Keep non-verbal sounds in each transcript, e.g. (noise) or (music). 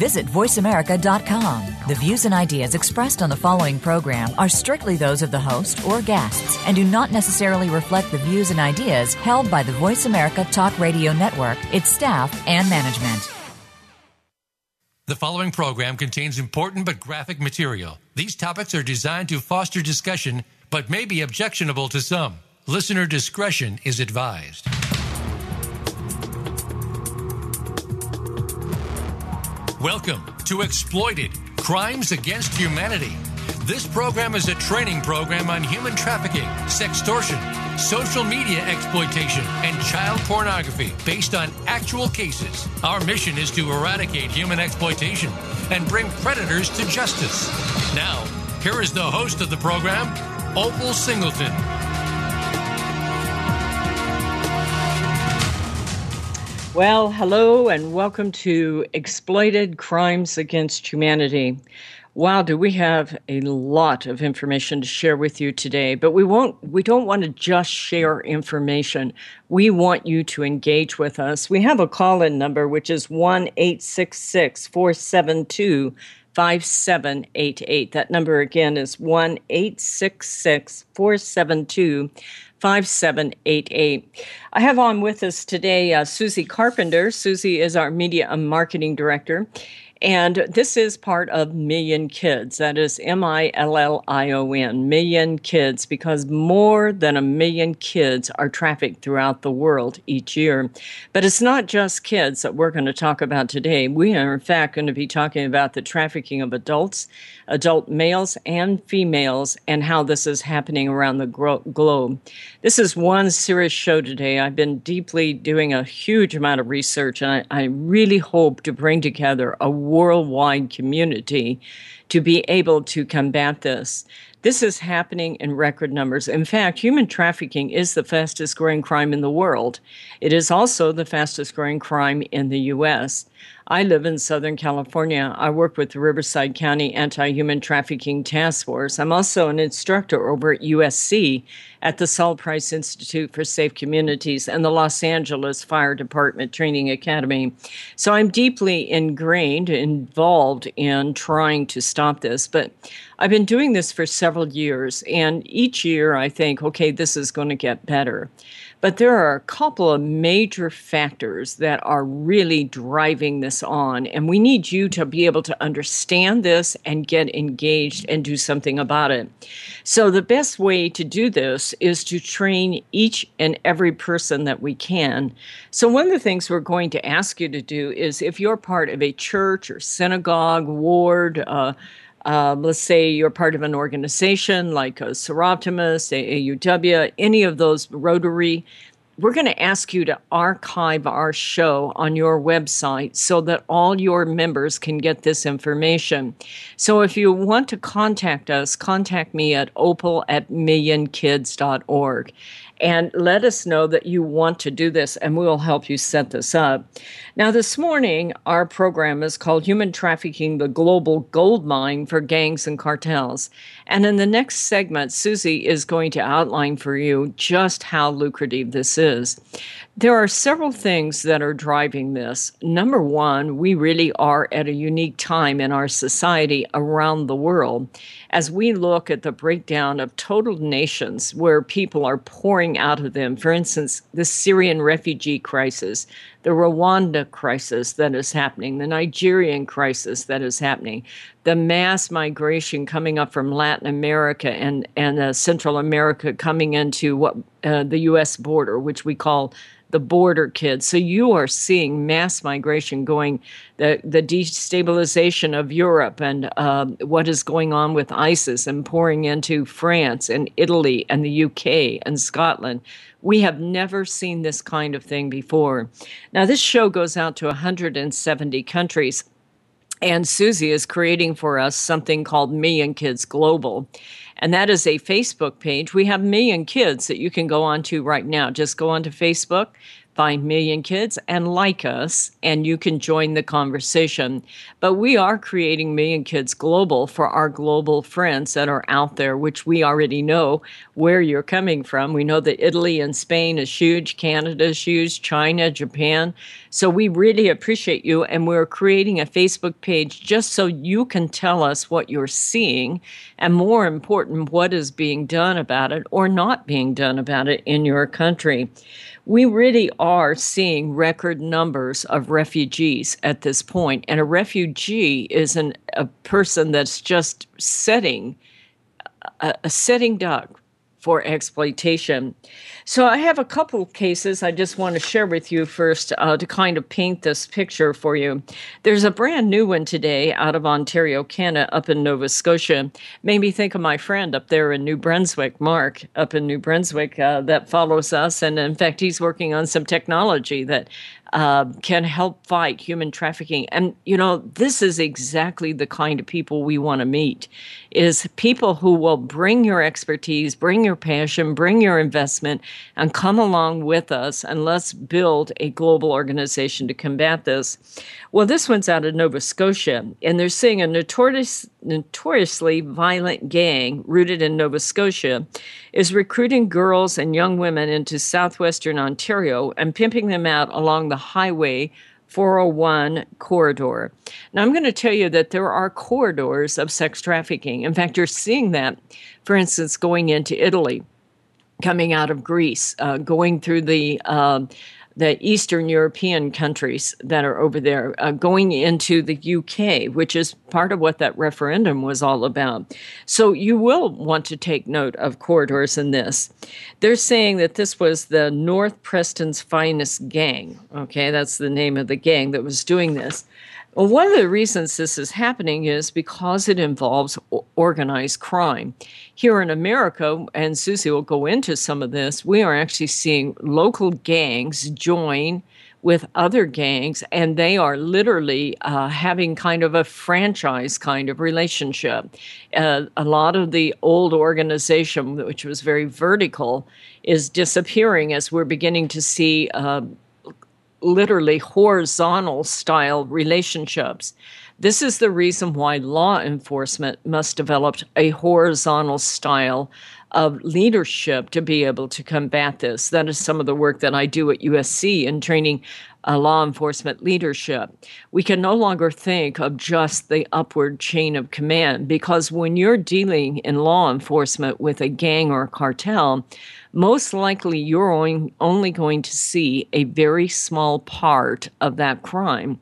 Visit VoiceAmerica.com. The views and ideas expressed on the following program are strictly those of the host or guests and do not necessarily reflect the views and ideas held by the Voice America Talk Radio Network, its staff, and management. The following program contains important but graphic material. These topics are designed to foster discussion but may be objectionable to some. Listener discretion is advised. Welcome to Exploited Crimes Against Humanity. This program is a training program on human trafficking, sextortion, social media exploitation, and child pornography based on actual cases. Our mission is to eradicate human exploitation and bring predators to justice. Now, here is the host of the program, Opal Singleton. Well, hello and welcome to Exploited Crimes Against Humanity. Wow, do we have a lot of information to share with you today, but we won't we don't want to just share information. We want you to engage with us. We have a call-in number which is 1-866-472 5788. That number again is 1 472 5788. I have on with us today uh, Susie Carpenter. Susie is our media and marketing director. And this is part of Million Kids. That is M I L L I O N, Million Kids, because more than a million kids are trafficked throughout the world each year. But it's not just kids that we're going to talk about today. We are, in fact, going to be talking about the trafficking of adults, adult males and females, and how this is happening around the gro- globe. This is one serious show today. I've been deeply doing a huge amount of research, and I, I really hope to bring together a worldwide community to be able to combat this. This is happening in record numbers. In fact, human trafficking is the fastest growing crime in the world. It is also the fastest growing crime in the U.S. I live in Southern California. I work with the Riverside County Anti Human Trafficking Task Force. I'm also an instructor over at USC at the Sol Price Institute for Safe Communities and the Los Angeles Fire Department Training Academy. So I'm deeply ingrained, involved in trying to stop this. But I've been doing this for several years, and each year I think, okay, this is going to get better. But there are a couple of major factors that are really driving this on. And we need you to be able to understand this and get engaged and do something about it. So, the best way to do this is to train each and every person that we can. So, one of the things we're going to ask you to do is if you're part of a church or synagogue, ward, uh, um, let's say you're part of an organization like a Soroptimist, AAUW, any of those Rotary, we're going to ask you to archive our show on your website so that all your members can get this information. So if you want to contact us, contact me at opal at millionkids.org and let us know that you want to do this, and we will help you set this up. Now, this morning, our program is called Human Trafficking the Global Gold Mine for Gangs and Cartels. And in the next segment, Susie is going to outline for you just how lucrative this is. There are several things that are driving this. Number one, we really are at a unique time in our society around the world as we look at the breakdown of total nations where people are pouring out of them. For instance, the Syrian refugee crisis, the Rwanda crisis that is happening, the Nigerian crisis that is happening, the mass migration coming up from Latin America and and uh, Central America coming into what uh, the U.S. border, which we call the border kids. So you are seeing mass migration going, the, the destabilization of Europe and uh, what is going on with ISIS and pouring into France and Italy and the UK and Scotland. We have never seen this kind of thing before. Now, this show goes out to 170 countries. And Susie is creating for us something called Million Kids Global. And that is a Facebook page. We have Million Kids that you can go on to right now. Just go onto Facebook, find Million Kids and like us, and you can join the conversation. But we are creating Million Kids Global for our global friends that are out there, which we already know where you're coming from. We know that Italy and Spain is huge, Canada is huge, China, Japan. So we really appreciate you, and we're creating a Facebook page just so you can tell us what you're seeing, and more important, what is being done about it or not being done about it in your country we really are seeing record numbers of refugees at this point. And a refugee is an, a person that's just setting a, a setting duck for exploitation. So I have a couple cases I just want to share with you first uh, to kind of paint this picture for you. There's a brand new one today out of Ontario, Canada, up in Nova Scotia. Made me think of my friend up there in New Brunswick, Mark, up in New Brunswick, uh, that follows us. And in fact, he's working on some technology that uh, can help fight human trafficking. And you know, this is exactly the kind of people we want to meet: is people who will bring your expertise, bring your passion, bring your investment, and come along with us, and let's build a global organization to combat this. Well, this one's out of Nova Scotia, and they're seeing a notorious, notoriously violent gang rooted in Nova Scotia is recruiting girls and young women into southwestern Ontario and pimping them out along the highway 401 corridor. Now, I'm going to tell you that there are corridors of sex trafficking. In fact, you're seeing that, for instance, going into Italy, coming out of Greece, uh, going through the uh, the Eastern European countries that are over there, uh, going into the UK, which is part of what that referendum was all about. So you will want to take note of corridors in this. They're saying that this was the North Preston's finest gang. Okay, that's the name of the gang that was doing this. Well, one of the reasons this is happening is because it involves organized crime. Here in America, and Susie will go into some of this, we are actually seeing local gangs join with other gangs, and they are literally uh, having kind of a franchise kind of relationship. Uh, a lot of the old organization, which was very vertical, is disappearing as we're beginning to see. Uh, literally horizontal style relationships. This is the reason why law enforcement must develop a horizontal style of leadership to be able to combat this. That is some of the work that I do at USC in training uh, law enforcement leadership. We can no longer think of just the upward chain of command because when you're dealing in law enforcement with a gang or a cartel, most likely you're only going to see a very small part of that crime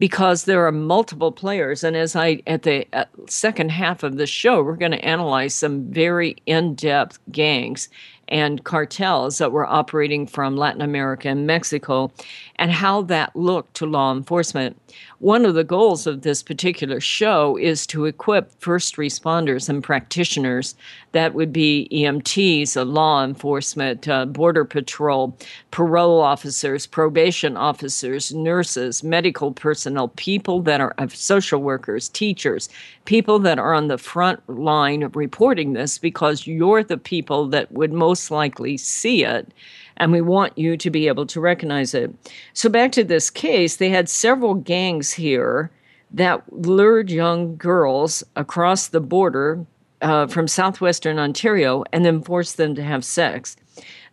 because there are multiple players. And as I, at the at second half of the show, we're going to analyze some very in depth gangs and cartels that were operating from Latin America and Mexico and how that looked to law enforcement. One of the goals of this particular show is to equip first responders and practitioners. That would be EMTs, law enforcement, uh, border patrol, parole officers, probation officers, nurses, medical personnel, people that are social workers, teachers, people that are on the front line of reporting this because you're the people that would most likely see it and we want you to be able to recognize it. So, back to this case, they had several gangs here that lured young girls across the border uh, from southwestern Ontario and then forced them to have sex.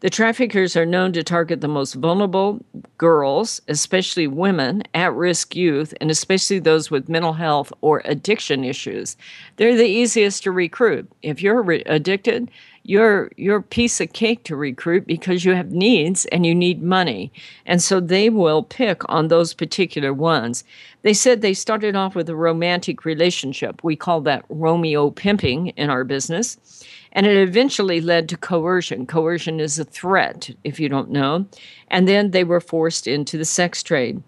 The traffickers are known to target the most vulnerable girls, especially women, at risk youth, and especially those with mental health or addiction issues. They're the easiest to recruit. If you're re- addicted, you're piece of cake to recruit because you have needs and you need money. And so they will pick on those particular ones. They said they started off with a romantic relationship. We call that Romeo pimping in our business. And it eventually led to coercion. Coercion is a threat, if you don't know. And then they were forced into the sex trade.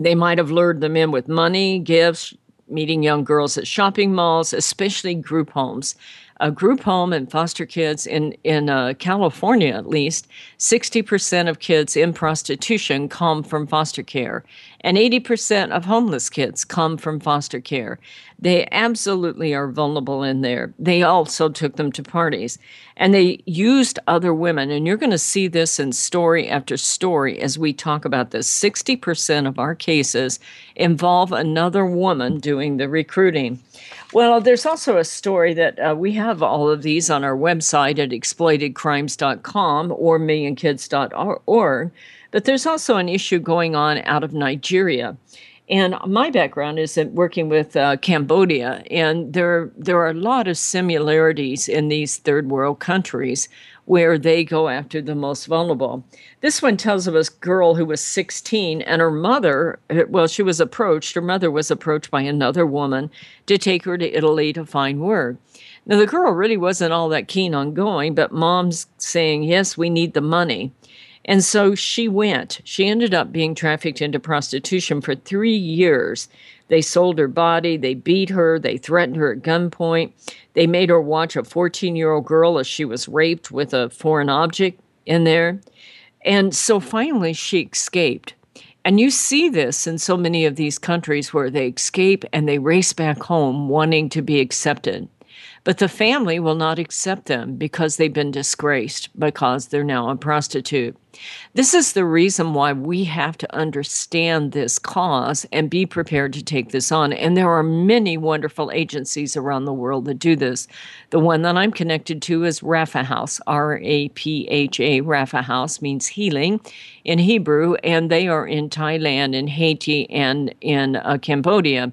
They might have lured them in with money, gifts, meeting young girls at shopping malls, especially group homes. A group home and foster kids in in uh, California at least 60% of kids in prostitution come from foster care and 80% of homeless kids come from foster care. They absolutely are vulnerable in there. They also took them to parties. And they used other women. And you're going to see this in story after story as we talk about this. 60% of our cases involve another woman doing the recruiting. Well, there's also a story that uh, we have all of these on our website at exploitedcrimes.com or millionkids.org, but there's also an issue going on out of Nigeria. And my background is in working with uh, Cambodia, and there there are a lot of similarities in these third world countries where they go after the most vulnerable. This one tells of a girl who was 16 and her mother, well, she was approached, her mother was approached by another woman to take her to Italy to find work. Now, the girl really wasn't all that keen on going, but mom's saying, yes, we need the money. And so she went. She ended up being trafficked into prostitution for three years. They sold her body, they beat her, they threatened her at gunpoint. They made her watch a 14 year old girl as she was raped with a foreign object in there. And so finally she escaped. And you see this in so many of these countries where they escape and they race back home wanting to be accepted. But the family will not accept them because they've been disgraced because they're now a prostitute. This is the reason why we have to understand this cause and be prepared to take this on. And there are many wonderful agencies around the world that do this. The one that I'm connected to is Rapha House, R A P H A. Rapha House means healing in Hebrew, and they are in Thailand, in Haiti, and in uh, Cambodia.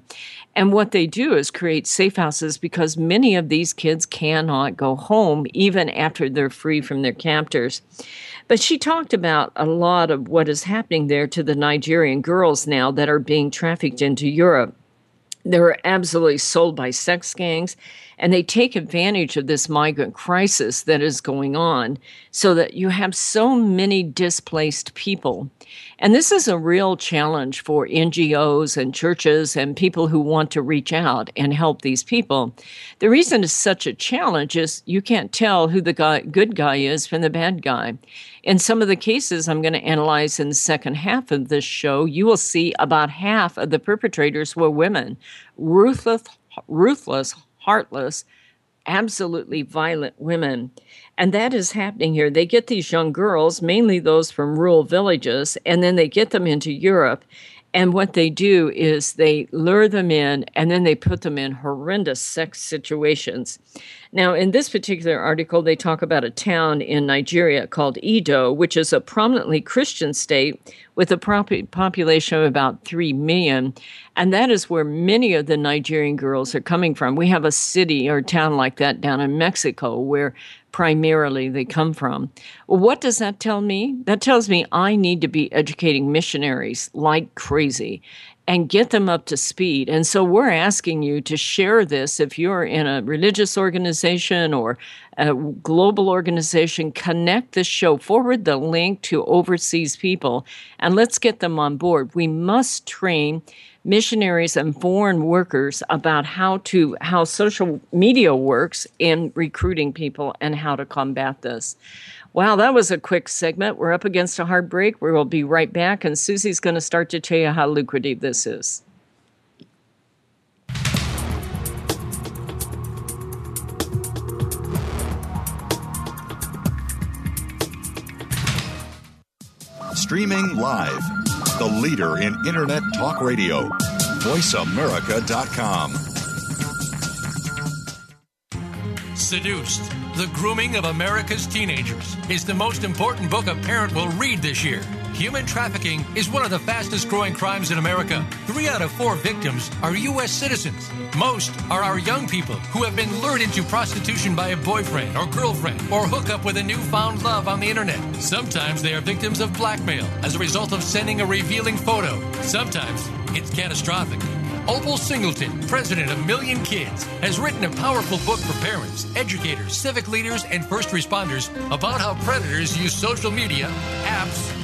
And what they do is create safe houses because many of these kids cannot go home even after they're free from their captors. But she talked about a lot of what is happening there to the Nigerian girls now that are being trafficked into Europe. They're absolutely sold by sex gangs and they take advantage of this migrant crisis that is going on so that you have so many displaced people. And this is a real challenge for NGOs and churches and people who want to reach out and help these people. The reason it's such a challenge is you can't tell who the guy, good guy is from the bad guy. In some of the cases I'm going to analyze in the second half of this show, you will see about half of the perpetrators were women. Ruthless, ruthless, heartless, absolutely violent women. And that is happening here. They get these young girls, mainly those from rural villages, and then they get them into Europe. And what they do is they lure them in and then they put them in horrendous sex situations. Now, in this particular article, they talk about a town in Nigeria called Edo, which is a prominently Christian state with a population of about 3 million. And that is where many of the Nigerian girls are coming from. We have a city or town like that down in Mexico where primarily they come from. What does that tell me? That tells me I need to be educating missionaries like crazy and get them up to speed. And so we're asking you to share this if you're in a religious organization or a global organization, connect this show, forward the link to overseas people, and let's get them on board. We must train missionaries and foreign workers about how to how social media works in recruiting people and how to combat this. Wow, that was a quick segment. We're up against a hard break. We will be right back, and Susie's going to start to tell you how lucrative this is. Streaming live, the leader in Internet Talk Radio, VoiceAmerica.com. Seduced The Grooming of America's Teenagers is the most important book a parent will read this year. Human trafficking is one of the fastest growing crimes in America. Three out of four victims are U.S. citizens. Most are our young people who have been lured into prostitution by a boyfriend or girlfriend or hook up with a newfound love on the internet. Sometimes they are victims of blackmail as a result of sending a revealing photo. Sometimes it's catastrophic. Opal Singleton, president of Million Kids, has written a powerful book for parents, educators, civic leaders, and first responders about how predators use social media, apps,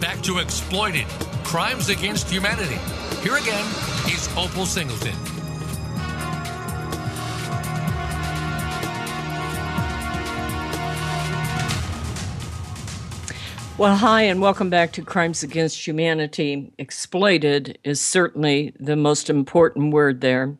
back to Exploited Crimes Against Humanity. Here again is Opal Singleton. Well, hi, and welcome back to Crimes Against Humanity. Exploited is certainly the most important word there.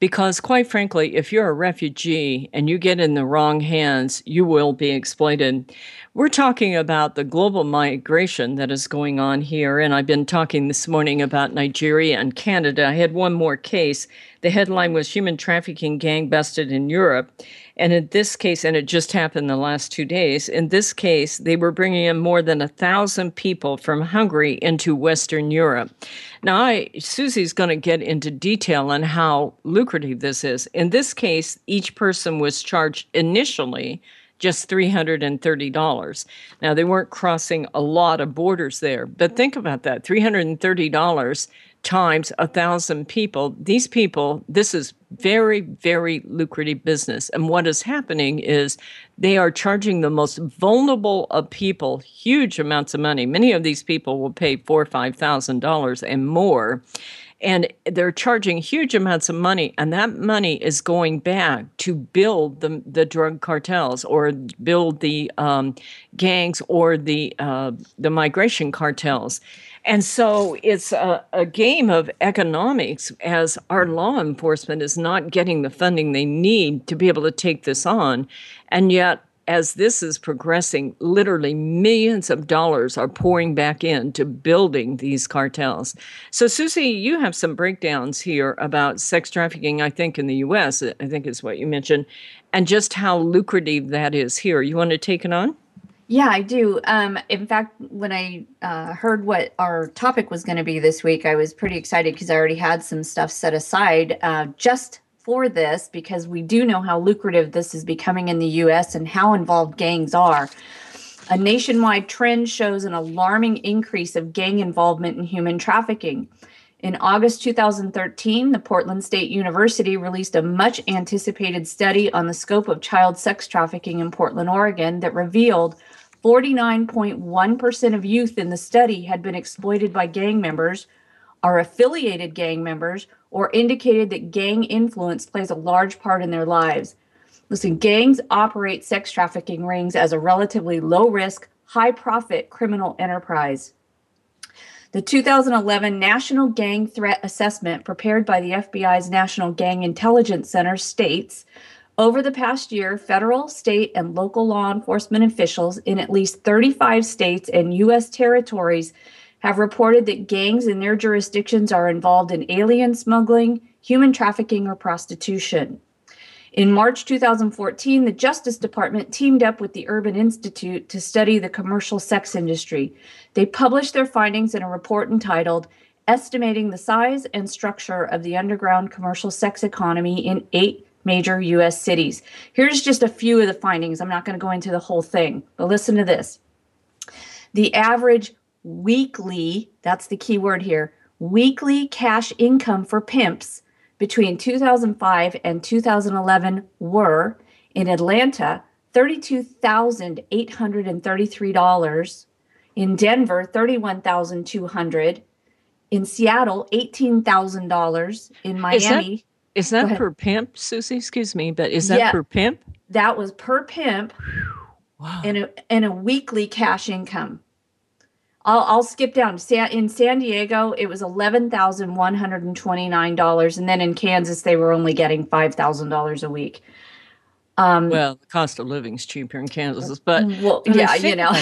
Because, quite frankly, if you're a refugee and you get in the wrong hands, you will be exploited. We're talking about the global migration that is going on here, and I've been talking this morning about Nigeria and Canada. I had one more case. The headline was Human Trafficking Gang Busted in Europe. And in this case, and it just happened the last two days, in this case, they were bringing in more than a thousand people from Hungary into Western Europe. Now, I, Susie's going to get into detail on how lucrative this is. In this case, each person was charged initially just $330. Now, they weren't crossing a lot of borders there, but think about that $330 times a thousand people. These people, this is very, very lucrative business. And what is happening is they are charging the most vulnerable of people huge amounts of money. Many of these people will pay four or five thousand dollars and more and they're charging huge amounts of money and that money is going back to build the, the drug cartels or build the um, gangs or the uh, the migration cartels and so it's a, a game of economics as our law enforcement is not getting the funding they need to be able to take this on and yet as this is progressing, literally millions of dollars are pouring back into building these cartels. So, Susie, you have some breakdowns here about sex trafficking, I think, in the U.S., I think is what you mentioned, and just how lucrative that is here. You want to take it on? Yeah, I do. Um, in fact, when I uh, heard what our topic was going to be this week, I was pretty excited because I already had some stuff set aside uh, just for this because we do know how lucrative this is becoming in the US and how involved gangs are. A nationwide trend shows an alarming increase of gang involvement in human trafficking. In August 2013, the Portland State University released a much anticipated study on the scope of child sex trafficking in Portland, Oregon, that revealed 49.1% of youth in the study had been exploited by gang members, are affiliated gang members, or indicated that gang influence plays a large part in their lives. Listen, gangs operate sex trafficking rings as a relatively low risk, high profit criminal enterprise. The 2011 National Gang Threat Assessment, prepared by the FBI's National Gang Intelligence Center, states over the past year, federal, state, and local law enforcement officials in at least 35 states and U.S. territories have reported that gangs in their jurisdictions are involved in alien smuggling, human trafficking, or prostitution. In March 2014, the Justice Department teamed up with the Urban Institute to study the commercial sex industry. They published their findings in a report entitled Estimating the Size and Structure of the Underground Commercial Sex Economy in Eight Major U.S. Cities. Here's just a few of the findings. I'm not going to go into the whole thing, but listen to this. The average weekly, that's the key word here, weekly cash income for pimps between 2005 and 2011 were in Atlanta $32,833, in Denver 31,200, in Seattle $18,000, in Miami is that per pimp, Susie? Excuse me, but is that yeah, per pimp? That was per pimp. Wow. And a, and a weekly cash income. I'll, I'll skip down. In San Diego, it was eleven thousand one hundred and twenty nine dollars, and then in Kansas, they were only getting five thousand dollars a week. Um, well, the cost of living is cheaper in Kansas, but mm, well, I mean, yeah, you know,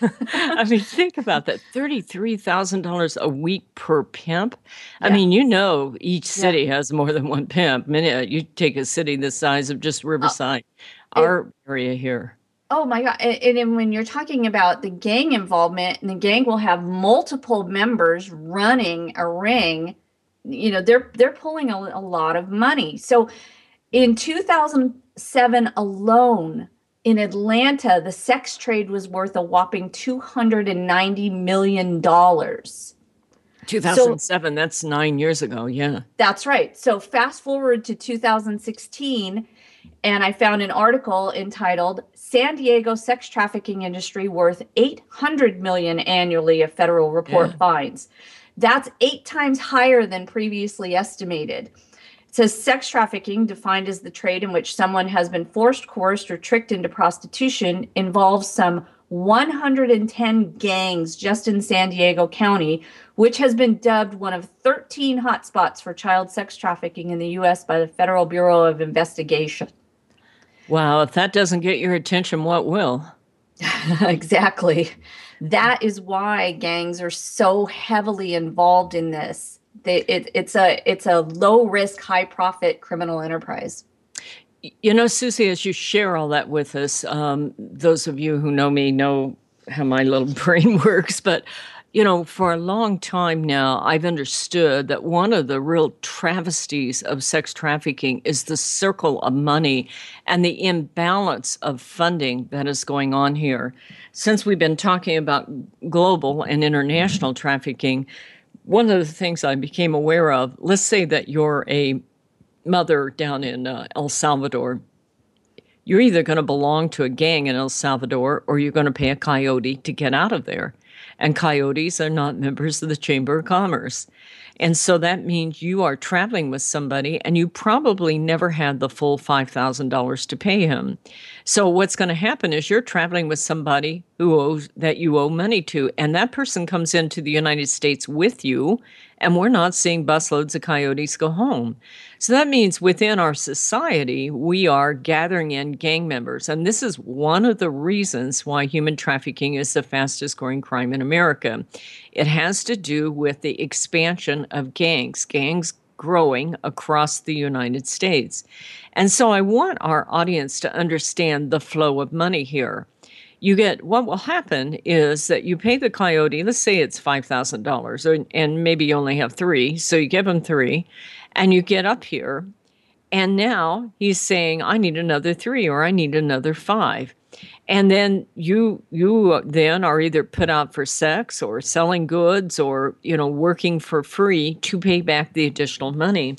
(laughs) I mean, think about that thirty-three thousand dollars a week per pimp. I mean, you know, each city yeah. has more than one pimp. Many, uh, you take a city the size of just uh, Riverside, uh, our it, area here. Oh my God! And, and then when you're talking about the gang involvement, and the gang will have multiple members running a ring, you know, they're they're pulling a, a lot of money. So, in two thousand 7 alone in Atlanta, the sex trade was worth a whopping $290 million. 2007, so, that's nine years ago. Yeah. That's right. So fast forward to 2016, and I found an article entitled San Diego Sex Trafficking Industry Worth 800 Million Annually, a federal report yeah. finds. That's eight times higher than previously estimated says sex trafficking, defined as the trade in which someone has been forced, coerced, or tricked into prostitution, involves some 110 gangs just in San Diego County, which has been dubbed one of 13 hotspots for child sex trafficking in the U.S. by the Federal Bureau of Investigation. Wow, if that doesn't get your attention, what will? (laughs) exactly. That is why gangs are so heavily involved in this they, it, it's a it's a low risk, high profit criminal enterprise. You know, Susie, as you share all that with us, um, those of you who know me know how my little (laughs) brain works, but you know, for a long time now, I've understood that one of the real travesties of sex trafficking is the circle of money and the imbalance of funding that is going on here. Since we've been talking about global and international trafficking, one of the things I became aware of, let's say that you're a mother down in uh, El Salvador. You're either going to belong to a gang in El Salvador or you're going to pay a coyote to get out of there. And coyotes are not members of the Chamber of Commerce. And so that means you are traveling with somebody and you probably never had the full $5,000 to pay him. So what's going to happen is you're traveling with somebody who owes that you owe money to and that person comes into the United States with you and we're not seeing busloads of coyotes go home. So that means within our society, we are gathering in gang members. And this is one of the reasons why human trafficking is the fastest growing crime in America. It has to do with the expansion of gangs, gangs growing across the United States. And so I want our audience to understand the flow of money here you get what will happen is that you pay the coyote let's say it's $5000 and maybe you only have three so you give him three and you get up here and now he's saying i need another three or i need another five and then you you uh, then are either put out for sex or selling goods or you know working for free to pay back the additional money.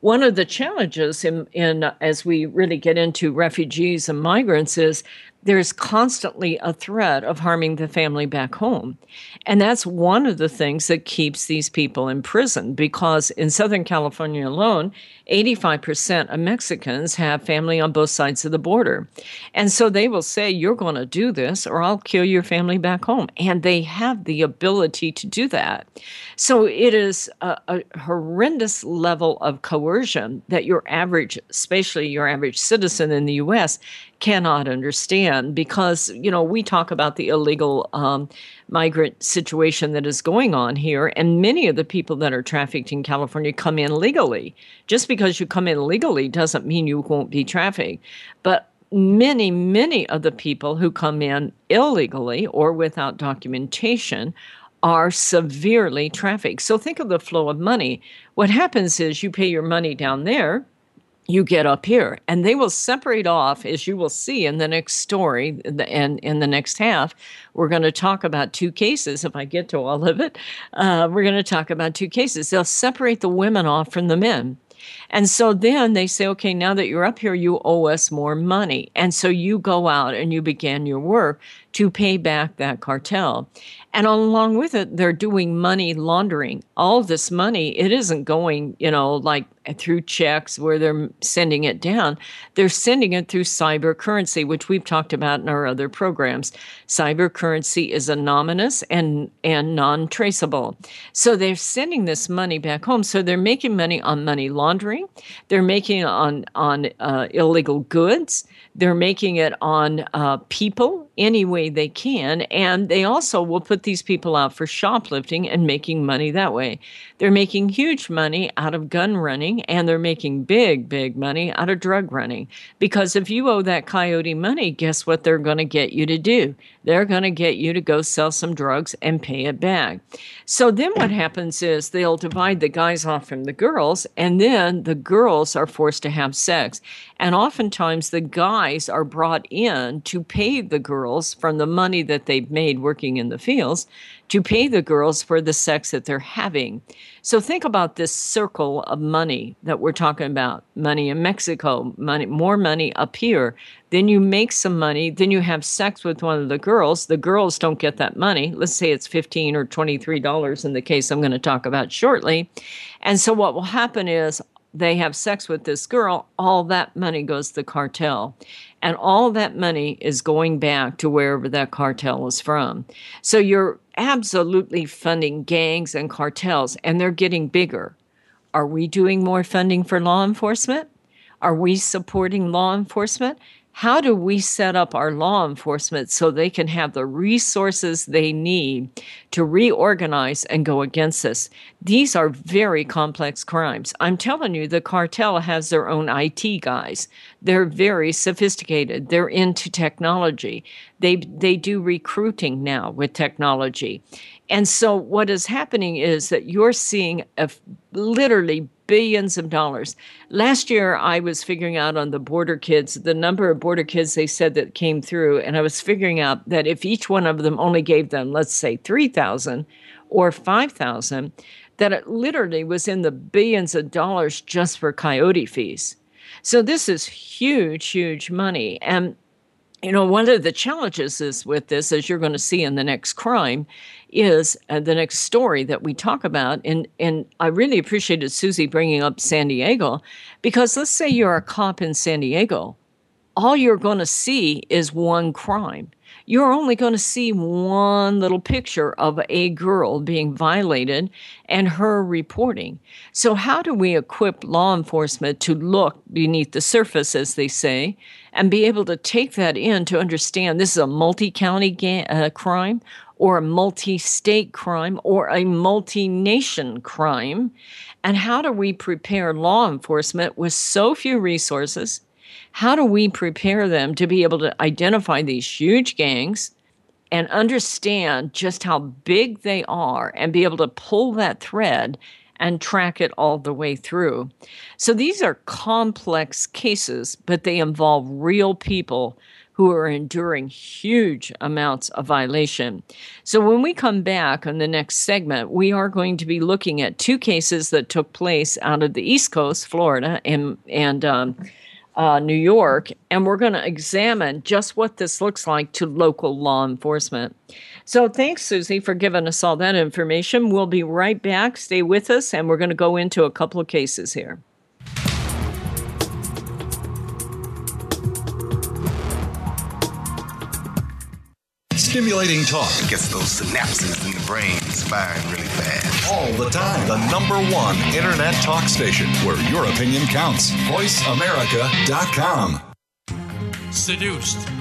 One of the challenges in, in as we really get into refugees and migrants is there's constantly a threat of harming the family back home. And that's one of the things that keeps these people in prison because in Southern California alone, 85% of Mexicans have family on both sides of the border. And so they will say, You're going to do this, or I'll kill your family back home. And they have the ability to do that. So it is a, a horrendous level of coercion that your average, especially your average citizen in the US, cannot understand because you know we talk about the illegal um, migrant situation that is going on here and many of the people that are trafficked in california come in legally. Just because you come in legally doesn't mean you won't be trafficked. But many many of the people who come in illegally or without documentation are severely trafficked. So think of the flow of money. What happens is you pay your money down there you get up here and they will separate off as you will see in the next story and in the next half we're going to talk about two cases if i get to all of it uh, we're going to talk about two cases. They'll separate the women off from the men and so then they say, okay, now that you're up here, you owe us more money. And so you go out and you begin your work to pay back that cartel. And along with it, they're doing money laundering. All this money, it isn't going, you know, like through checks where they're sending it down. They're sending it through cyber currency, which we've talked about in our other programs. Cyber currency is anonymous and, and non traceable. So they're sending this money back home. So they're making money on money laundering, they're making on, on uh, illegal goods, they're making it on uh, people any way they can. And they also will put these people out for shoplifting and making money that way. They're making huge money out of gun running and they're making big, big money out of drug running. Because if you owe that coyote money, guess what they're going to get you to do? They're going to get you to go sell some drugs and pay it back. So then what happens is they'll divide the guys off from the girls, and then the girls are forced to have sex. And oftentimes the are brought in to pay the girls from the money that they've made working in the fields to pay the girls for the sex that they're having. So think about this circle of money that we're talking about money in Mexico, money, more money up here. Then you make some money, then you have sex with one of the girls. The girls don't get that money. Let's say it's 15 or $23 in the case I'm going to talk about shortly. And so what will happen is they have sex with this girl, all that money goes to the cartel. And all that money is going back to wherever that cartel is from. So you're absolutely funding gangs and cartels, and they're getting bigger. Are we doing more funding for law enforcement? Are we supporting law enforcement? how do we set up our law enforcement so they can have the resources they need to reorganize and go against this? These are very complex crimes. I'm telling you, the cartel has their own IT guys. They're very sophisticated. They're into technology. They they do recruiting now with technology. And so what is happening is that you're seeing a literally billions of dollars. Last year, I was figuring out on the border kids the number of border kids they said that came through, and I was figuring out that if each one of them only gave them, let's say, three thousand or five thousand, that it literally was in the billions of dollars just for coyote fees. So this is huge, huge money, and you know, one of the challenges is with this, as you're going to see in the next crime, is uh, the next story that we talk about. And and I really appreciated Susie bringing up San Diego, because let's say you're a cop in San Diego, all you're going to see is one crime you're only going to see one little picture of a girl being violated and her reporting. So, how do we equip law enforcement to look beneath the surface, as they say, and be able to take that in to understand this is a multi county ga- uh, crime or a multi state crime or a multi nation crime? And how do we prepare law enforcement with so few resources? How do we prepare them to be able to identify these huge gangs and understand just how big they are and be able to pull that thread and track it all the way through? So these are complex cases, but they involve real people who are enduring huge amounts of violation. So, when we come back on the next segment, we are going to be looking at two cases that took place out of the East Coast, Florida, and and um, uh, New York, and we're going to examine just what this looks like to local law enforcement. So, thanks, Susie, for giving us all that information. We'll be right back. Stay with us, and we're going to go into a couple of cases here. Stimulating talk. It gets those synapses in the brain firing really fast. All the time. The number one internet talk station where your opinion counts. VoiceAmerica.com. Seduced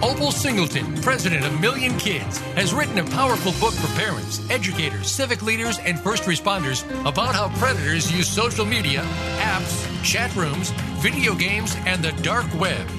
Opal Singleton, president of Million Kids, has written a powerful book for parents, educators, civic leaders, and first responders about how predators use social media, apps, chat rooms, video games, and the dark web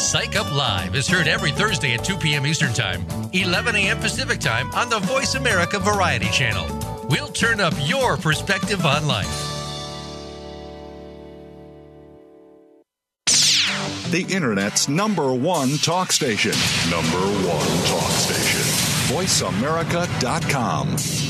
Psych Up Live is heard every Thursday at 2 p.m. Eastern Time, 11 a.m. Pacific Time on the Voice America Variety Channel. We'll turn up your perspective on life. The Internet's number one talk station. Number one talk station. VoiceAmerica.com.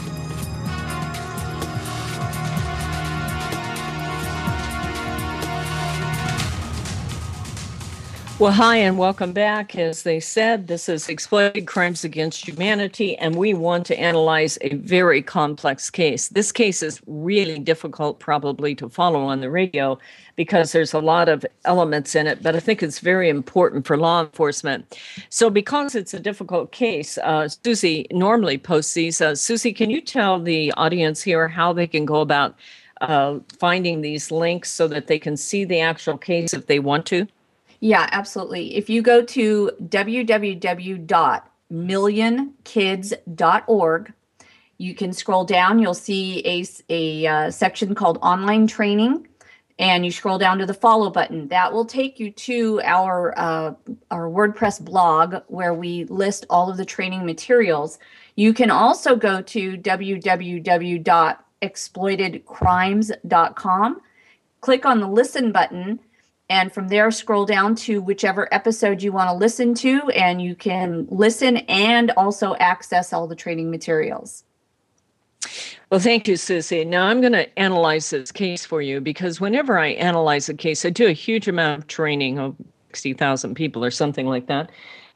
Well, hi, and welcome back. As they said, this is Exploited Crimes Against Humanity, and we want to analyze a very complex case. This case is really difficult, probably, to follow on the radio because there's a lot of elements in it, but I think it's very important for law enforcement. So, because it's a difficult case, uh, Susie normally posts these. Uh, Susie, can you tell the audience here how they can go about uh, finding these links so that they can see the actual case if they want to? Yeah, absolutely. If you go to www.millionkids.org, you can scroll down. You'll see a, a uh, section called online training, and you scroll down to the follow button. That will take you to our uh, our WordPress blog where we list all of the training materials. You can also go to www.exploitedcrimes.com, click on the listen button and from there scroll down to whichever episode you want to listen to and you can listen and also access all the training materials well, thank you, Susie. Now I'm going to analyze this case for you because whenever I analyze a case, I do a huge amount of training of 60,000 people or something like that.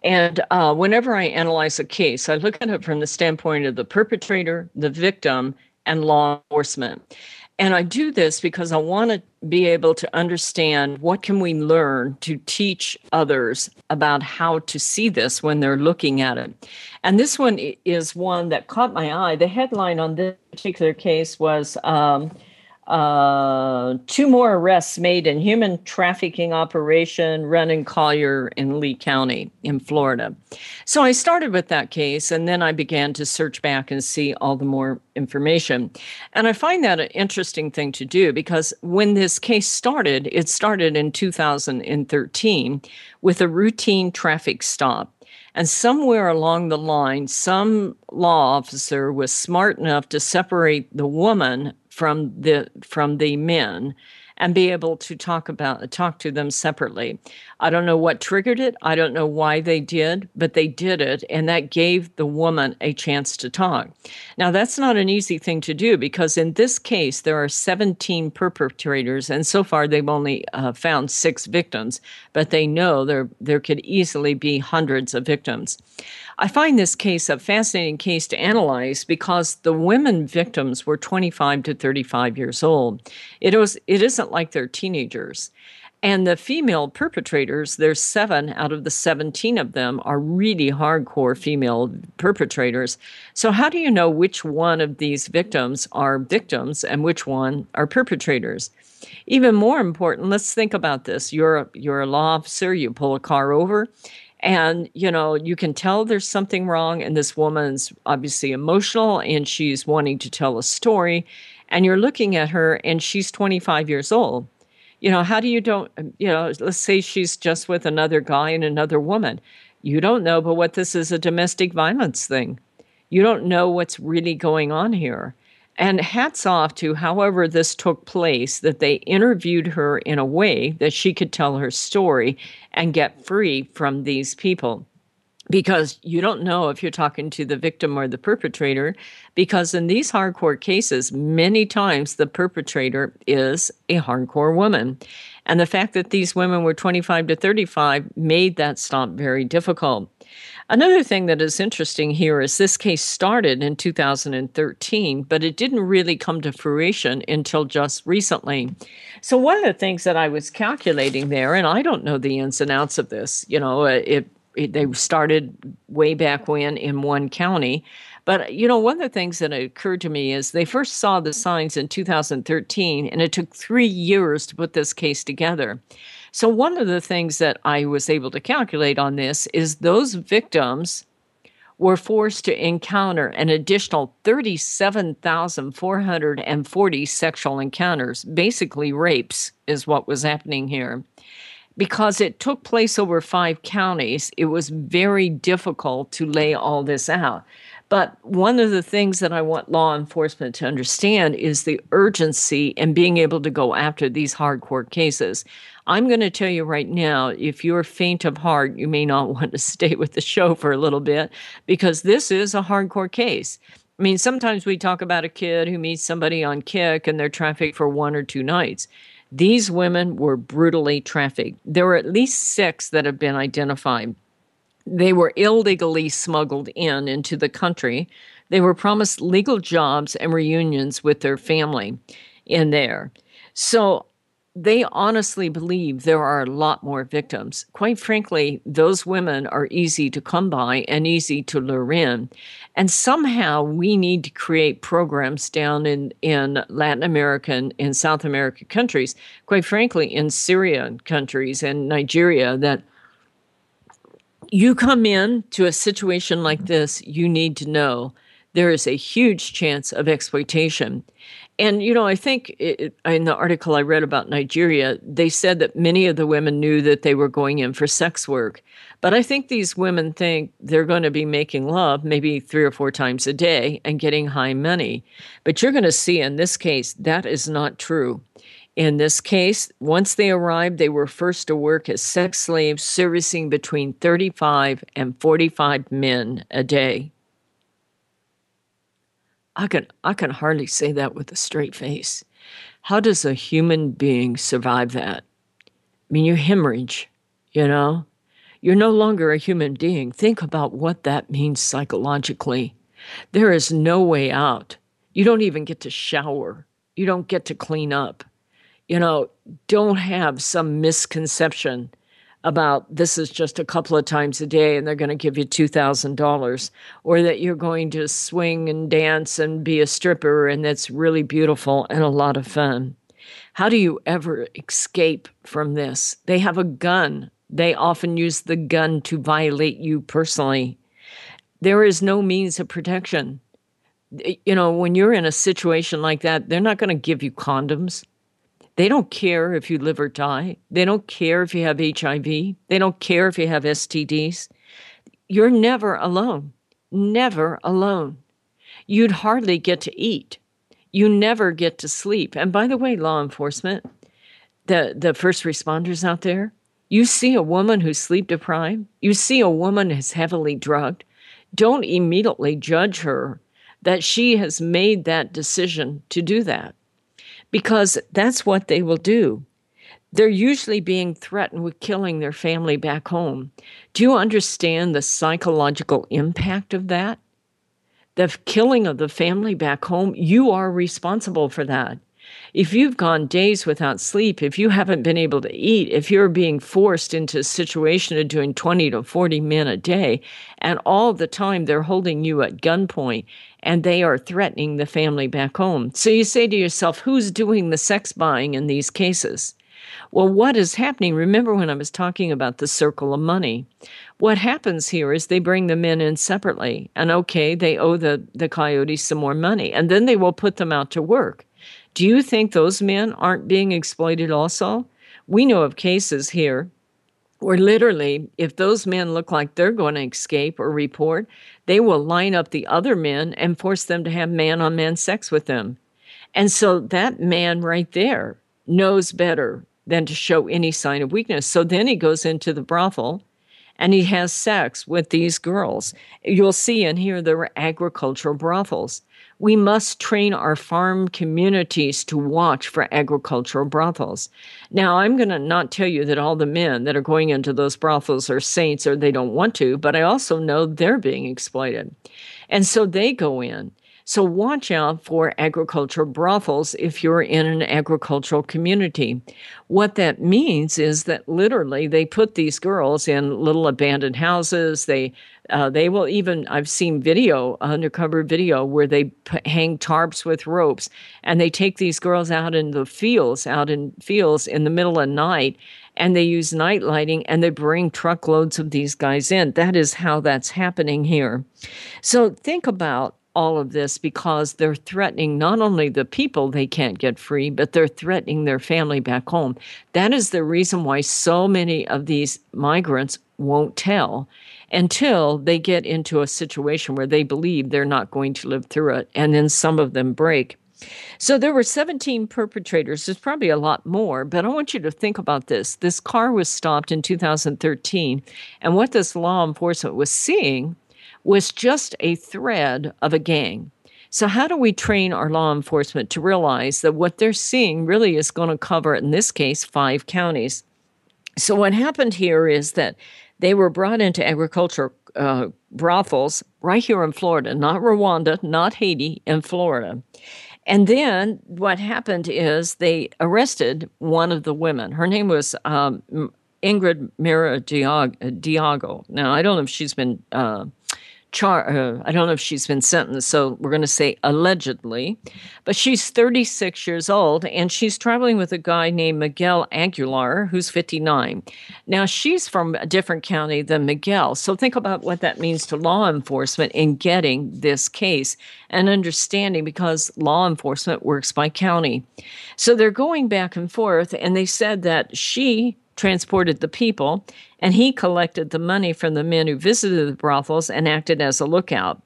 And uh, whenever I analyze a case, I look at it from the standpoint of the perpetrator, the victim, and law enforcement. And I do this because I want to be able to understand what can we learn to teach others about how to see this when they're looking at it. And this one is one that caught my eye. The headline on this particular case was um, uh, two more arrests made in human trafficking operation run in Collier in Lee County in Florida. So I started with that case and then I began to search back and see all the more information. And I find that an interesting thing to do because when this case started, it started in 2013 with a routine traffic stop. And somewhere along the line, some law officer was smart enough to separate the woman from the from the men and be able to talk about talk to them separately. I don't know what triggered it. I don't know why they did, but they did it and that gave the woman a chance to talk. Now that's not an easy thing to do because in this case there are 17 perpetrators and so far they've only uh, found 6 victims, but they know there there could easily be hundreds of victims. I find this case a fascinating case to analyze because the women victims were 25 to 35 years old. It was it isn't like they're teenagers. And the female perpetrators, there's seven out of the 17 of them are really hardcore female perpetrators. So, how do you know which one of these victims are victims and which one are perpetrators? Even more important, let's think about this. You're a, you're a law officer, you pull a car over, and you know you can tell there's something wrong and this woman's obviously emotional and she's wanting to tell a story and you're looking at her and she's 25 years old. You know how do you don't you know let's say she's just with another guy and another woman. You don't know but what this is a domestic violence thing. You don't know what's really going on here. And hats off to however this took place, that they interviewed her in a way that she could tell her story and get free from these people. Because you don't know if you're talking to the victim or the perpetrator, because in these hardcore cases, many times the perpetrator is a hardcore woman. And the fact that these women were 25 to 35 made that stop very difficult. Another thing that is interesting here is this case started in 2013, but it didn't really come to fruition until just recently. So, one of the things that I was calculating there, and I don't know the ins and outs of this, you know, it they started way back when in one county. But, you know, one of the things that occurred to me is they first saw the signs in 2013, and it took three years to put this case together. So, one of the things that I was able to calculate on this is those victims were forced to encounter an additional 37,440 sexual encounters. Basically, rapes is what was happening here. Because it took place over five counties, it was very difficult to lay all this out. But one of the things that I want law enforcement to understand is the urgency and being able to go after these hardcore cases. I'm going to tell you right now if you're faint of heart, you may not (laughs) want to stay with the show for a little bit because this is a hardcore case. I mean, sometimes we talk about a kid who meets somebody on Kik and they're trafficked for one or two nights. These women were brutally trafficked. There were at least six that have been identified. They were illegally smuggled in into the country. They were promised legal jobs and reunions with their family in there. So they honestly believe there are a lot more victims. Quite frankly, those women are easy to come by and easy to lure in. And somehow we need to create programs down in, in Latin American and South American countries, quite frankly, in Syrian countries and Nigeria, that you come in to a situation like this, you need to know there is a huge chance of exploitation. And, you know, I think it, in the article I read about Nigeria, they said that many of the women knew that they were going in for sex work. But I think these women think they're going to be making love maybe three or four times a day and getting high money. But you're going to see in this case, that is not true. In this case, once they arrived, they were first to work as sex slaves, servicing between 35 and 45 men a day. I can I can hardly say that with a straight face. How does a human being survive that? I mean, you hemorrhage, you know? You're no longer a human being. Think about what that means psychologically. There is no way out. You don't even get to shower. You don't get to clean up. You know, don't have some misconception about this is just a couple of times a day and they're going to give you $2,000, or that you're going to swing and dance and be a stripper and that's really beautiful and a lot of fun. How do you ever escape from this? They have a gun. They often use the gun to violate you personally. There is no means of protection. You know, when you're in a situation like that, they're not going to give you condoms. They don't care if you live or die. They don't care if you have HIV. They don't care if you have STDs. You're never alone. Never alone. You'd hardly get to eat. You never get to sleep. And by the way, law enforcement, the, the first responders out there, you see a woman who's sleep deprived, you see a woman who's heavily drugged, don't immediately judge her that she has made that decision to do that because that's what they will do. They're usually being threatened with killing their family back home. Do you understand the psychological impact of that? The killing of the family back home, you are responsible for that. If you've gone days without sleep, if you haven't been able to eat, if you're being forced into a situation of doing 20 to 40 men a day, and all the time they're holding you at gunpoint and they are threatening the family back home. So you say to yourself, who's doing the sex buying in these cases? Well, what is happening? Remember when I was talking about the circle of money? What happens here is they bring the men in separately, and okay, they owe the, the coyotes some more money, and then they will put them out to work. Do you think those men aren't being exploited also? We know of cases here where literally, if those men look like they're going to escape or report, they will line up the other men and force them to have man on man sex with them. And so that man right there knows better than to show any sign of weakness. So then he goes into the brothel and he has sex with these girls. You'll see and hear there were agricultural brothels. We must train our farm communities to watch for agricultural brothels. Now, I'm going to not tell you that all the men that are going into those brothels are saints or they don't want to, but I also know they're being exploited. And so they go in. So watch out for agricultural brothels if you're in an agricultural community. What that means is that literally they put these girls in little abandoned houses. They uh, they will even I've seen video undercover video where they p- hang tarps with ropes and they take these girls out in the fields, out in fields in the middle of night, and they use night lighting and they bring truckloads of these guys in. That is how that's happening here. So think about all of this because they're threatening not only the people they can't get free, but they're threatening their family back home. That is the reason why so many of these migrants won't tell until they get into a situation where they believe they're not going to live through it. And then some of them break. So there were 17 perpetrators. There's probably a lot more, but I want you to think about this. This car was stopped in 2013, and what this law enforcement was seeing was just a thread of a gang. So, how do we train our law enforcement to realize that what they're seeing really is going to cover, in this case, five counties? So, what happened here is that they were brought into agriculture uh, brothels right here in Florida, not Rwanda, not Haiti, in Florida. And then what happened is they arrested one of the women. Her name was um, Ingrid Mira Diago. Now, I don't know if she's been uh, char- uh, I don't know if she's been sentenced, so we're going to say allegedly, but she's 36 years old and she's traveling with a guy named Miguel Aguilar, who's 59. Now, she's from a different county than Miguel, so think about what that means to law enforcement in getting this case and understanding because law enforcement works by county. So they're going back and forth, and they said that she transported the people, and he collected the money from the men who visited the brothels and acted as a lookout.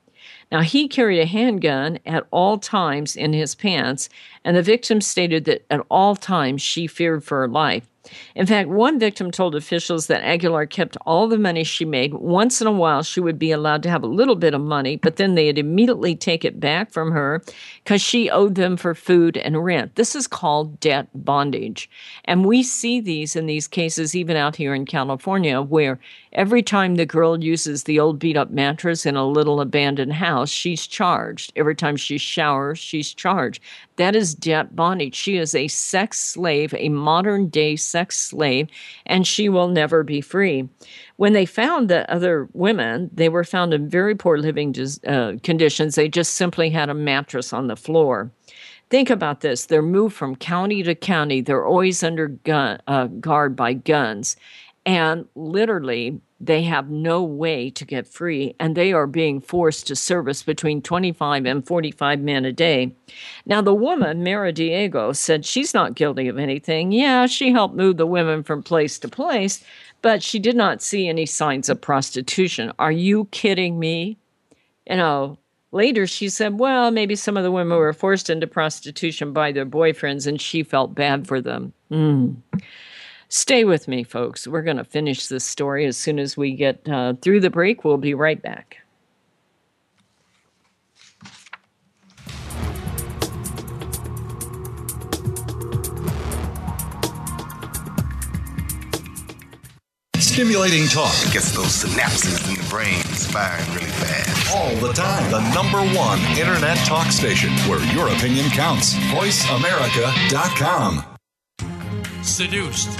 Now, he carried a handgun at all times in his pants, and the victim stated that at all times she feared for her life. In fact, one victim told officials that Aguilar kept all the money she made. Once in a while, she would be allowed to have a little bit of money, but then they'd immediately take it back from her because she owed them for food and rent. This is called debt bondage. And we see these in these cases even out here in California where every time the girl uses the old beat up mattress in a little abandoned house, she's charged. Every time she showers, she's charged. That is debt bondage. She is a sex slave, a modern day sex slave, and she will never be free. When they found the other women, they were found in very poor living uh, conditions. They just simply had a mattress on the floor. Think about this. They're moved from county to county. They're always under gun, uh, guard by guns. And literally, they have no way to get free, and they are being forced to service between 25 and 45 men a day. Now, the woman, Mara Diego, said she's not guilty of anything. Yeah, she helped move the women from place to place, but she did not see any signs of prostitution. Are you kidding me? You know, later she said, well, maybe some of the women were forced into prostitution by their boyfriends and she felt bad for them. Mm. Stay with me, folks. We're going to finish this story as soon as we get uh, through the break. We'll be right back. Stimulating talk. Gets those synapses in the brain firing really fast. All the time. The number one Internet talk station where your opinion counts. VoiceAmerica.com. Seduced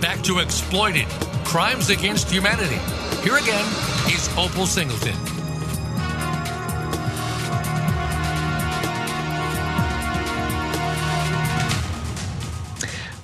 back to Exploited Crimes Against Humanity. Here again is Opal Singleton.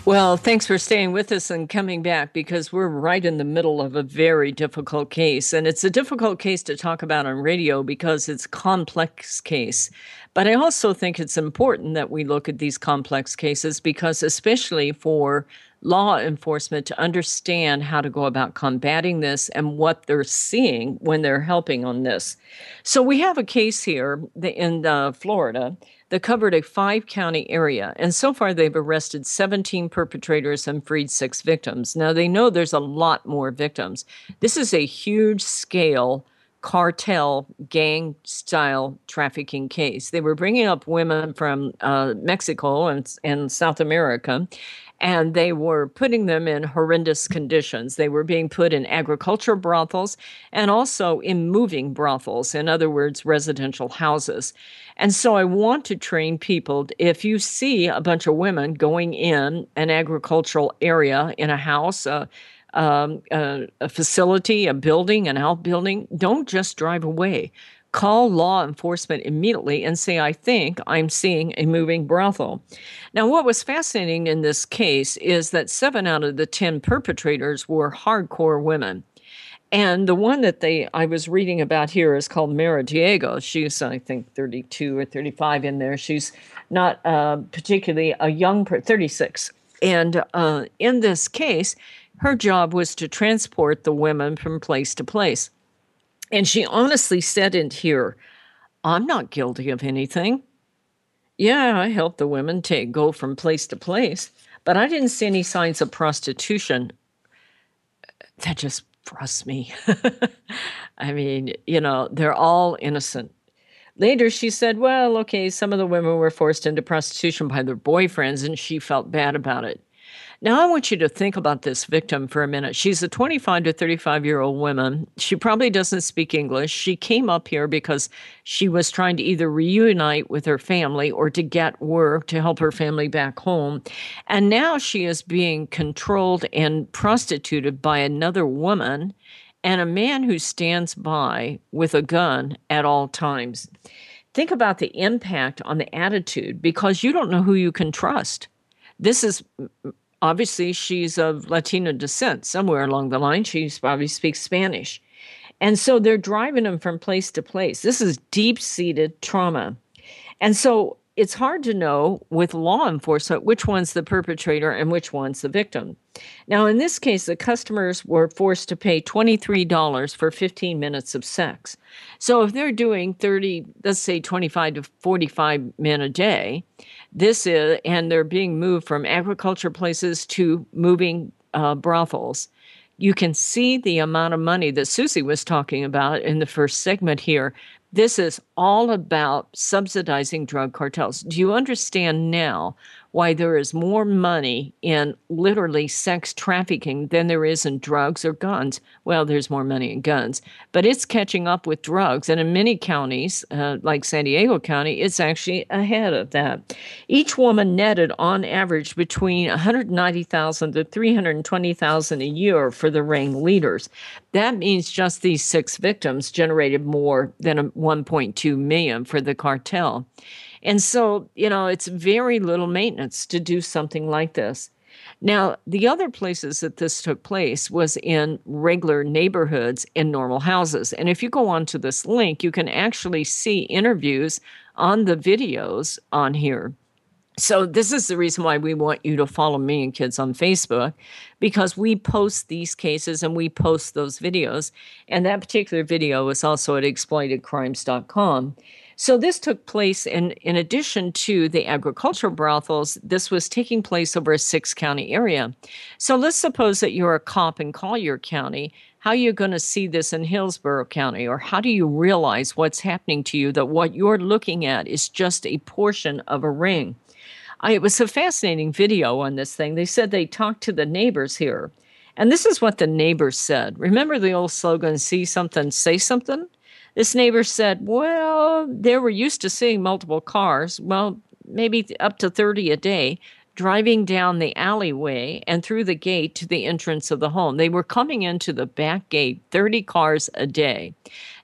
Well, thanks for staying with us and coming back because we're right in the middle of a very difficult case. And it's a difficult case to talk about on radio because it's a complex case. But I also think it's important that we look at these complex cases because, especially for law enforcement to understand how to go about combating this and what they're seeing when they're helping on this. So we have a case here in uh, Florida that covered a five county area. And so far, they've arrested 17 perpetrators and freed six victims. Now, they know there's a lot more victims. This is a huge scale cartel gang style trafficking case. They were bringing up women from uh, Mexico and, and South America and they were putting them in horrendous conditions. They were being put in agricultural brothels and also in moving brothels, in other words, residential houses. And so I want to train people if you see a bunch of women going in an agricultural area in a house, uh, um, a, a facility, a building, an outbuilding, don't just drive away call law enforcement immediately and say, I think I'm seeing a moving brothel. Now, what was fascinating in this case is that seven out of the 10 perpetrators were hardcore women. And the one that they I was reading about here is called Mara Diego. She's I think 32 or 35 in there. She's not uh, particularly a young, 36. And uh, in this case, her job was to transport the women from place to place. And she honestly said in here, I'm not guilty of anything. Yeah, I helped the women take go from place to place, but I didn't see any signs of prostitution. That just frustrates me. (laughs) I mean, you know, they're all innocent. Later, she said, Well, okay, some of the women were forced into prostitution by their boyfriends, and she felt bad about it. Now, I want you to think about this victim for a minute. She's a 25 to 35 year old woman. She probably doesn't speak English. She came up here because she was trying to either reunite with her family or to get work to help her family back home. And now she is being controlled and prostituted by another woman and a man who stands by with a gun at all times. Think about the impact on the attitude because you don't know who you can trust. This is obviously she's of Latino descent. Somewhere along the line, she probably speaks Spanish. And so they're driving them from place to place. This is deep seated trauma. And so it's hard to know with law enforcement which one's the perpetrator and which one's the victim. Now, in this case, the customers were forced to pay $23 for 15 minutes of sex. So if they're doing 30, let's say 25 to 45 men a day, this is, and they're being moved from agriculture places to moving uh, brothels. You can see the amount of money that Susie was talking about in the first segment here this is all about subsidizing drug cartels. Do you understand now why there is more money in literally sex trafficking than there is in drugs or guns. Well, there's more money in guns, but it's catching up with drugs. And in many counties, uh, like San Diego County, it's actually ahead of that. Each woman netted on average between 190,000 to 320,000 a year for the ring leaders. That means just these six victims generated more than 1.2 million for the cartel. And so, you know, it's very little maintenance to do something like this. Now, the other places that this took place was in regular neighborhoods in normal houses. And if you go onto this link, you can actually see interviews on the videos on here. So, this is the reason why we want you to follow Million Kids on Facebook because we post these cases and we post those videos. And that particular video is also at exploitedcrimes.com. So this took place in, in addition to the agricultural brothels, this was taking place over a six county area. So let's suppose that you're a cop in Collier County. How are you going to see this in Hillsborough County? Or how do you realize what's happening to you that what you're looking at is just a portion of a ring? I, it was a fascinating video on this thing. They said they talked to the neighbors here. And this is what the neighbors said. Remember the old slogan, see something, say something? This neighbor said, Well, they were used to seeing multiple cars, well, maybe up to 30 a day, driving down the alleyway and through the gate to the entrance of the home. They were coming into the back gate, 30 cars a day.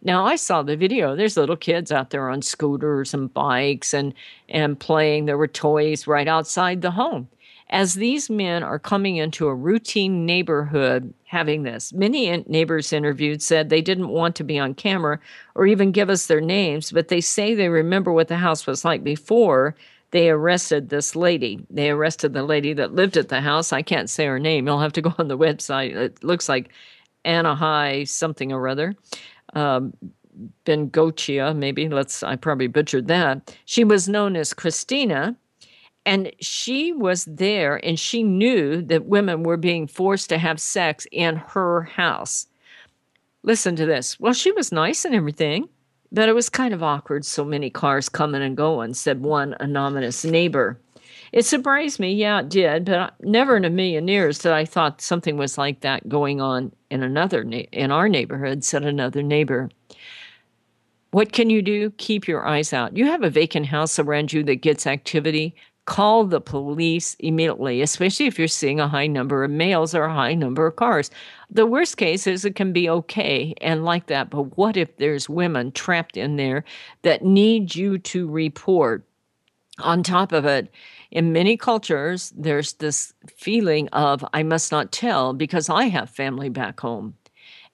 Now I saw the video. There's little kids out there on scooters and bikes and and playing. There were toys right outside the home as these men are coming into a routine neighborhood having this. Many neighbors interviewed said they didn't want to be on camera or even give us their names, but they say they remember what the house was like before they arrested this lady. They arrested the lady that lived at the house. I can't say her name. You'll have to go on the website. It looks like Anna High something or other. Um, Bengochia, maybe. Let's. I probably butchered that. She was known as Christina and she was there and she knew that women were being forced to have sex in her house. Listen to this. Well, she was nice and everything, but it was kind of awkward. So many cars coming and going, said one anonymous neighbor. It surprised me, yeah, it did, but never in a million years did I thought something was like that going on in another in our neighborhood, said another neighbor. What can you do? Keep your eyes out. You have a vacant house around you that gets activity call the police immediately, especially if you're seeing a high number of males or a high number of cars. The worst case is it can be okay and like that, but what if there's women trapped in there that need you to report? On top of it, in many cultures, there's this feeling of I must not tell because I have family back home.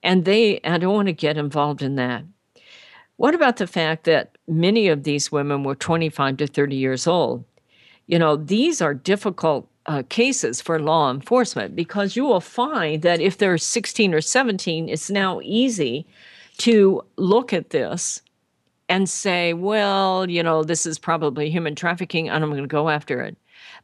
And they, I don't want to get involved in that. What about the fact that many of these women were 25 to 30 years old? You know, these are difficult uh, cases for law enforcement because you will find that if they're 16 or 17, it's now easy to look at this and say, well, you know, this is probably human trafficking and I'm going to go after it.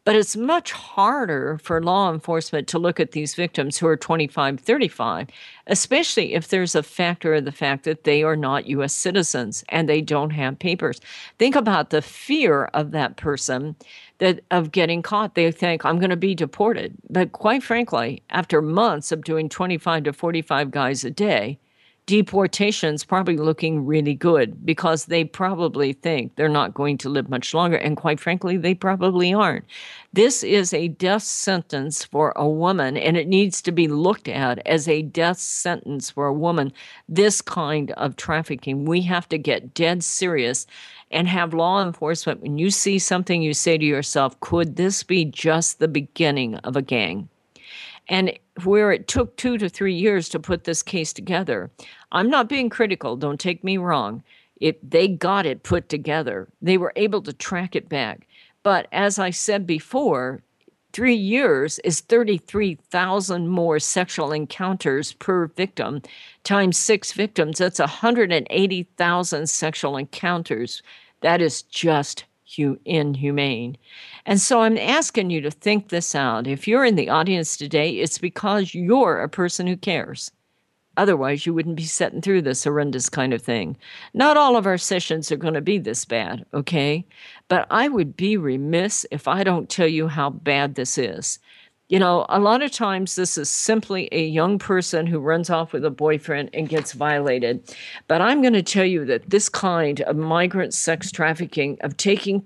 But it's much harder for law enforcement to look at these victims who are 25, 35, especially if there's a factor of the fact that they are not U.S. citizens and they don't have papers. Think about the fear of that person that of getting caught. They think I'm going to be deported. But quite frankly, after months of doing 25 to 45 guys a day, deportation's probably looking really good because they probably think they're not going to live much longer. And quite frankly, they probably aren't. This is a death sentence for a woman, and it needs to be looked at as a death sentence for a woman. This kind of trafficking, we have to get dead serious and have law enforcement. When you see something, you say to yourself, could this be just the beginning of a gang? And where it took two to three years to put this case together, I'm not being critical, don't take me wrong. It, they got it put together. They were able to track it back. But as I said before, three years is 33,000 more sexual encounters per victim times six victims. That's 180,000 sexual encounters. That is just inhumane. And so I'm asking you to think this out. If you're in the audience today, it's because you're a person who cares. Otherwise, you wouldn't be sitting through this horrendous kind of thing. Not all of our sessions are going to be this bad, okay? But I would be remiss if I don't tell you how bad this is. You know, a lot of times this is simply a young person who runs off with a boyfriend and gets violated. But I'm going to tell you that this kind of migrant sex trafficking, of taking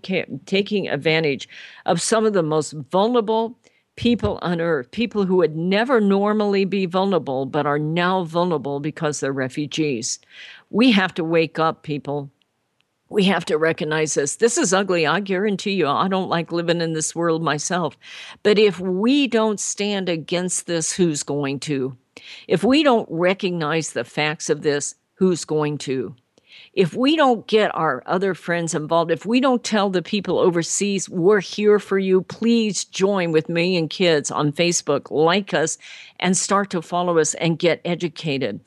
taking advantage of some of the most vulnerable people on earth, people who would never normally be vulnerable but are now vulnerable because they're refugees. We have to wake up, people we have to recognize this. This is ugly. I guarantee you, I don't like living in this world myself. But if we don't stand against this, who's going to? If we don't recognize the facts of this, who's going to? If we don't get our other friends involved, if we don't tell the people overseas, we're here for you, please join with Million Kids on Facebook, like us, and start to follow us and get educated.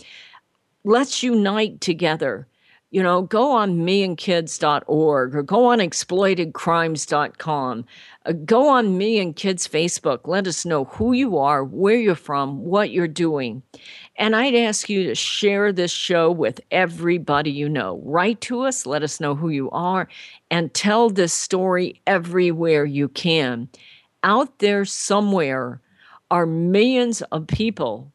Let's unite together you know, go on millionkids.org or go on exploitedcrimes.com. Uh, go on Million Kids Facebook. Let us know who you are, where you're from, what you're doing. And I'd ask you to share this show with everybody you know. Write to us, let us know who you are, and tell this story everywhere you can. Out there somewhere are millions of people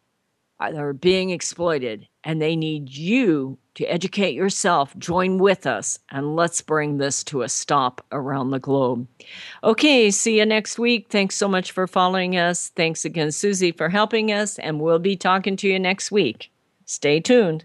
that are being exploited, and they need you to educate yourself, join with us, and let's bring this to a stop around the globe. Okay, see you next week. Thanks so much for following us. Thanks again, Susie, for helping us, and we'll be talking to you next week. Stay tuned.